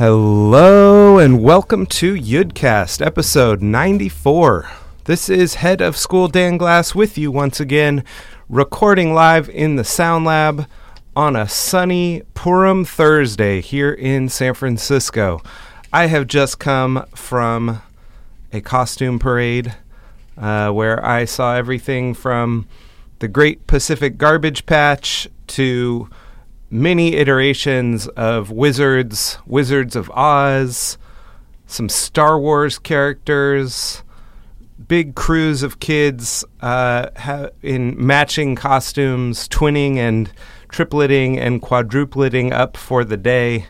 Hello and welcome to Yudcast, episode 94. This is Head of School Dan Glass with you once again, recording live in the Sound Lab on a sunny Purim Thursday here in San Francisco. I have just come from a costume parade uh, where I saw everything from the Great Pacific Garbage Patch to many iterations of Wizards, Wizards of Oz, some Star Wars characters, big crews of kids uh, ha- in matching costumes, twinning and tripleting and quadrupleting up for the day.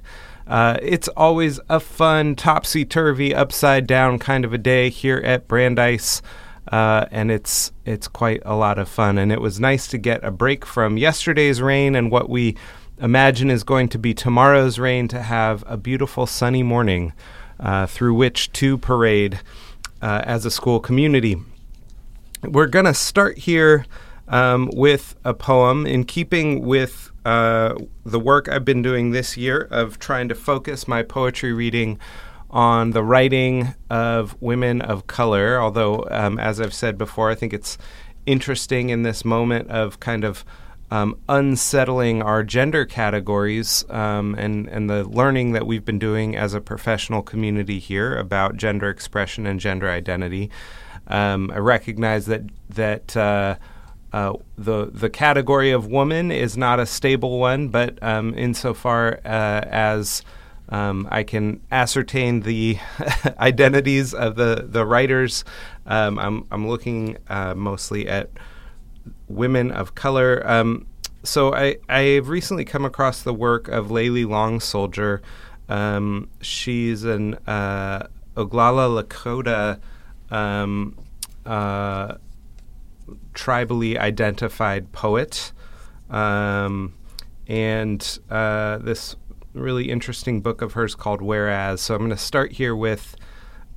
Uh, it's always a fun, topsy turvy, upside down kind of a day here at Brandeis. Uh, and it's it's quite a lot of fun, and it was nice to get a break from yesterday's rain and what we imagine is going to be tomorrow's rain to have a beautiful sunny morning uh, through which to parade uh, as a school community. We're going to start here um, with a poem in keeping with uh, the work I've been doing this year of trying to focus my poetry reading on the writing of women of color. Although, um, as I've said before, I think it's interesting in this moment of kind of um, unsettling our gender categories um, and, and the learning that we've been doing as a professional community here about gender expression and gender identity. Um, I recognize that that uh, uh, the the category of woman is not a stable one, but um, insofar uh, as um, I can ascertain the identities of the the writers, um, I'm I'm looking uh, mostly at women of color. Um, so I I've recently come across the work of Layli Long Soldier. Um, she's an uh, Oglala Lakota um, uh, tribally identified poet, um, and uh, this really interesting book of hers called Whereas. So I'm going to start here with.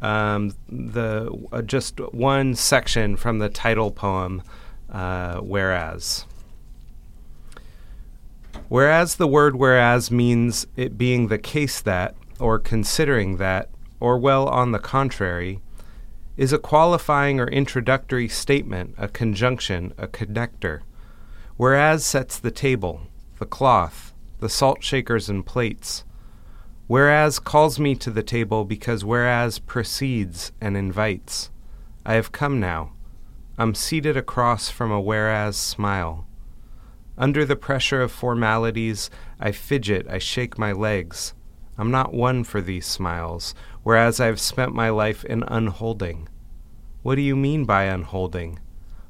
Um, the uh, just one section from the title poem uh, whereas. Whereas the word whereas means it being the case that, or considering that, or well on the contrary, is a qualifying or introductory statement, a conjunction, a connector. Whereas sets the table, the cloth, the salt shakers and plates. Whereas calls me to the table because whereas precedes and invites. I have come now. I'm seated across from a whereas smile. Under the pressure of formalities, I fidget, I shake my legs. I'm not one for these smiles, whereas I've spent my life in unholding. What do you mean by unholding?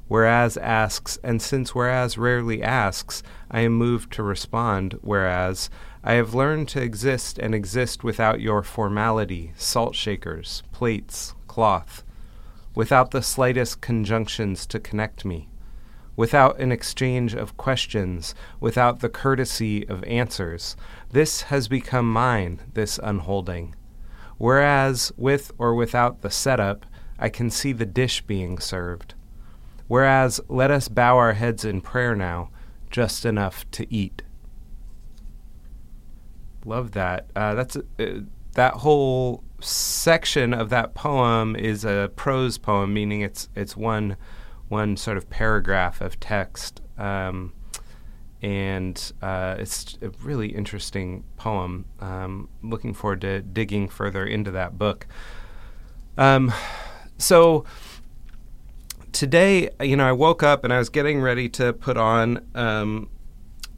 Whereas asks, and since whereas rarely asks, I am moved to respond, whereas I have learned to exist and exist without your formality, salt shakers, plates, cloth without the slightest conjunctions to connect me, without an exchange of questions, without the courtesy of answers. This has become mine, this unholding. Whereas, with or without the setup, I can see the dish being served. Whereas, let us bow our heads in prayer now, just enough to eat. Love that. Uh, that's uh, that whole section of that poem is a prose poem, meaning it's it's one one sort of paragraph of text, um, and uh, it's a really interesting poem. Um, looking forward to digging further into that book. Um, so today, you know, I woke up and I was getting ready to put on um,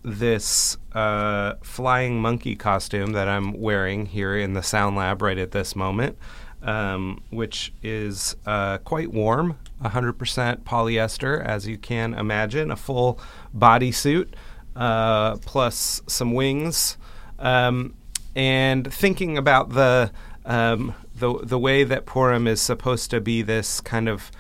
this uh, flying monkey costume that I'm wearing here in the Sound Lab right at this moment, um, which is uh, quite warm, 100% polyester, as you can imagine, a full bodysuit uh, plus some wings. Um, and thinking about the, um, the the way that Purim is supposed to be this kind of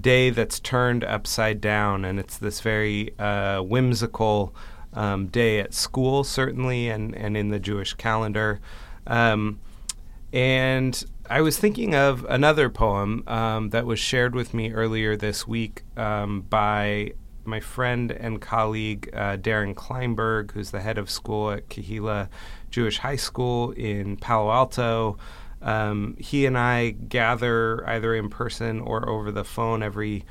day that's turned upside down, and it's this very uh, whimsical um, day at school, certainly, and, and in the Jewish calendar. Um, and I was thinking of another poem um, that was shared with me earlier this week um, by my friend and colleague uh, Darren Kleinberg, who's the head of school at Kehillah Jewish high school in Palo Alto. Um, he and I gather either in person or over the phone every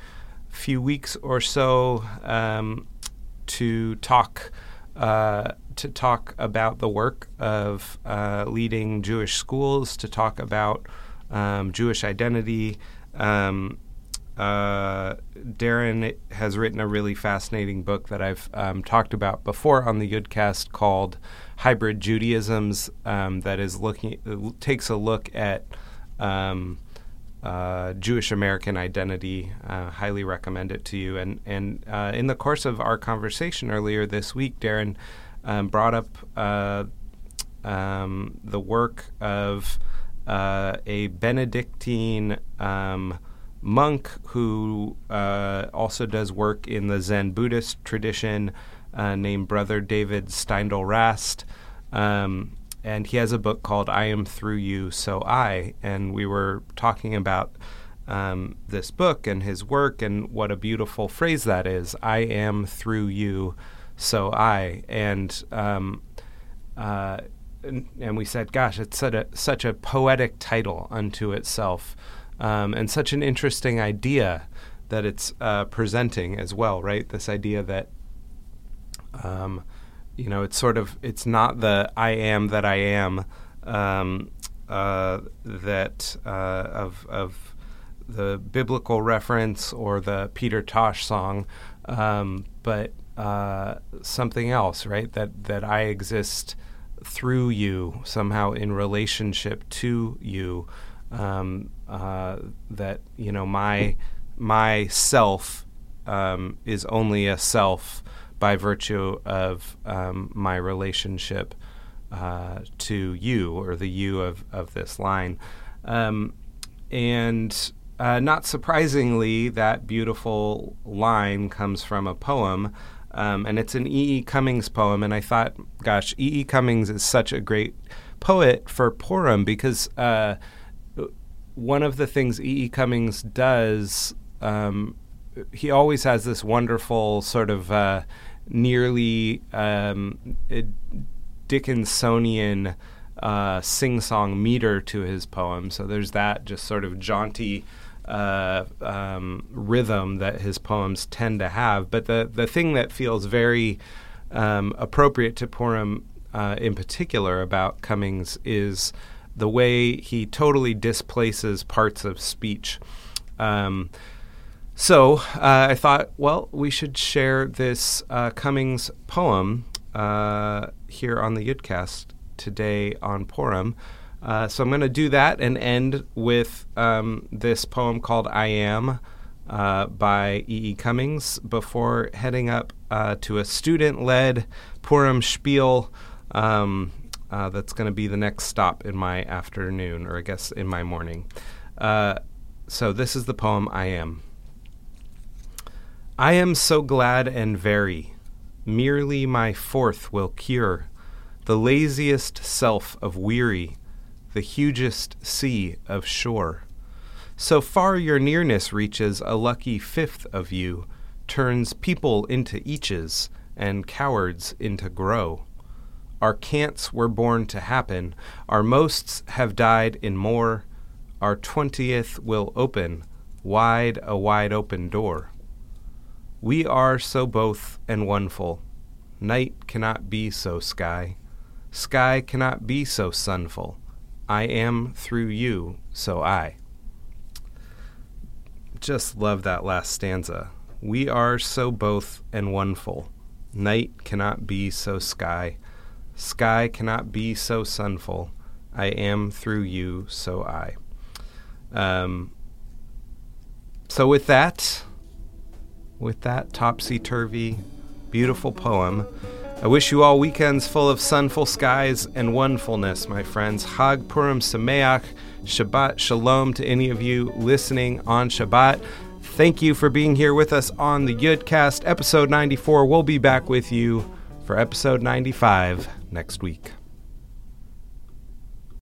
few weeks or so um, to talk uh, to talk about the work of uh, leading Jewish schools, to talk about um, Jewish identity. Um, uh, Darren has written a really fascinating book that I've um, talked about before on the Yudcast called "Hybrid Judaisms," um, that is looking takes a look at um, uh, Jewish American identity. Uh, highly recommend it to you. And and uh, in the course of our conversation earlier this week, Darren um, brought up uh, um, the work of uh, a Benedictine um, monk who also does work in the Zen Buddhist tradition, named Brother David Steindl Rast. Um, and he has a book called I Am Through You, So I. And we were talking about um, this book and his work and what a beautiful phrase that is I am through you, so I. And um, uh, and, we said, gosh, it's such a, such a poetic title unto itself um, and such an interesting idea that it's uh, presenting as well, right? This idea that, um, you know, it's sort of it's not the I am that I am um, uh, that uh, of of the biblical reference or the Peter Tosh song, um, but uh, something else, right? That that I exist through you somehow in relationship to you um, uh, that you know my my self um, is only a self by virtue of um, my relationship uh, to you or the you of, of this line. Um, and uh, not surprisingly, that beautiful line comes from a poem. Um, and it's an E. E. Cummings poem. And I thought, gosh, E. E. Cummings is such a great poet for Purim because uh, one of the things E. E. Cummings does, um, he always has this wonderful sort of uh, nearly um, Dickinsonian uh, sing-song meter to his poem. So there's that just sort of jaunty uh, um, rhythm that his poems tend to have. But the the thing that feels very um, appropriate to Purim uh, in particular about Cummings is the way he totally displaces parts of speech. Um, so uh, I thought, well, we should share this uh, Cummings poem uh, here on the Yudcast today on Purim. Uh, so I'm going to do that and end with um, this poem called I Am uh, by E. E. Cummings before heading up uh, to a student led Purim spiel. Um, that's going to be the next stop in my afternoon, or I guess in my morning. So this is the poem I Am. I am so glad and very, merely my fourth will cure the laziest self of weary, the hugest sea of shore. So far your nearness reaches, a lucky fifth of you turns people into eaches and cowards into grow. Our cants were born to happen. Our mosts have died in more. Our twentieth will open, wide a wide open door. We are so both and oneful. Night cannot be so sky. Sky cannot be so sunful. I am through you, so I. Just love that last stanza. We are so both and oneful. Night cannot be so sky. Sky cannot be so sunful. I am through you, so I. Um, so, with that, with that topsy turvy, beautiful poem, I wish you all weekends full of sunful skies and onefulness, my friends. Hag Purim Sameach, Shabbat Shalom to any of you listening on Shabbat. Thank you for being here with us on the Yudcast, episode 94. We'll be back with you for episode 95 next week.